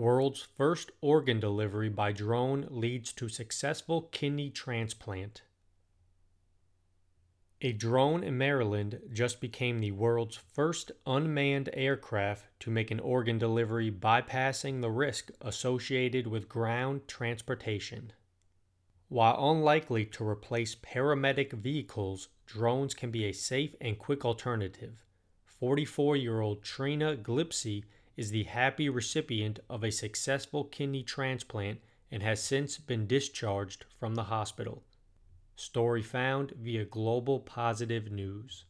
World's first organ delivery by drone leads to successful kidney transplant. A drone in Maryland just became the world's first unmanned aircraft to make an organ delivery bypassing the risk associated with ground transportation. While unlikely to replace paramedic vehicles, drones can be a safe and quick alternative. 44 year old Trina Glispy is the happy recipient of a successful kidney transplant and has since been discharged from the hospital. Story found via Global Positive News.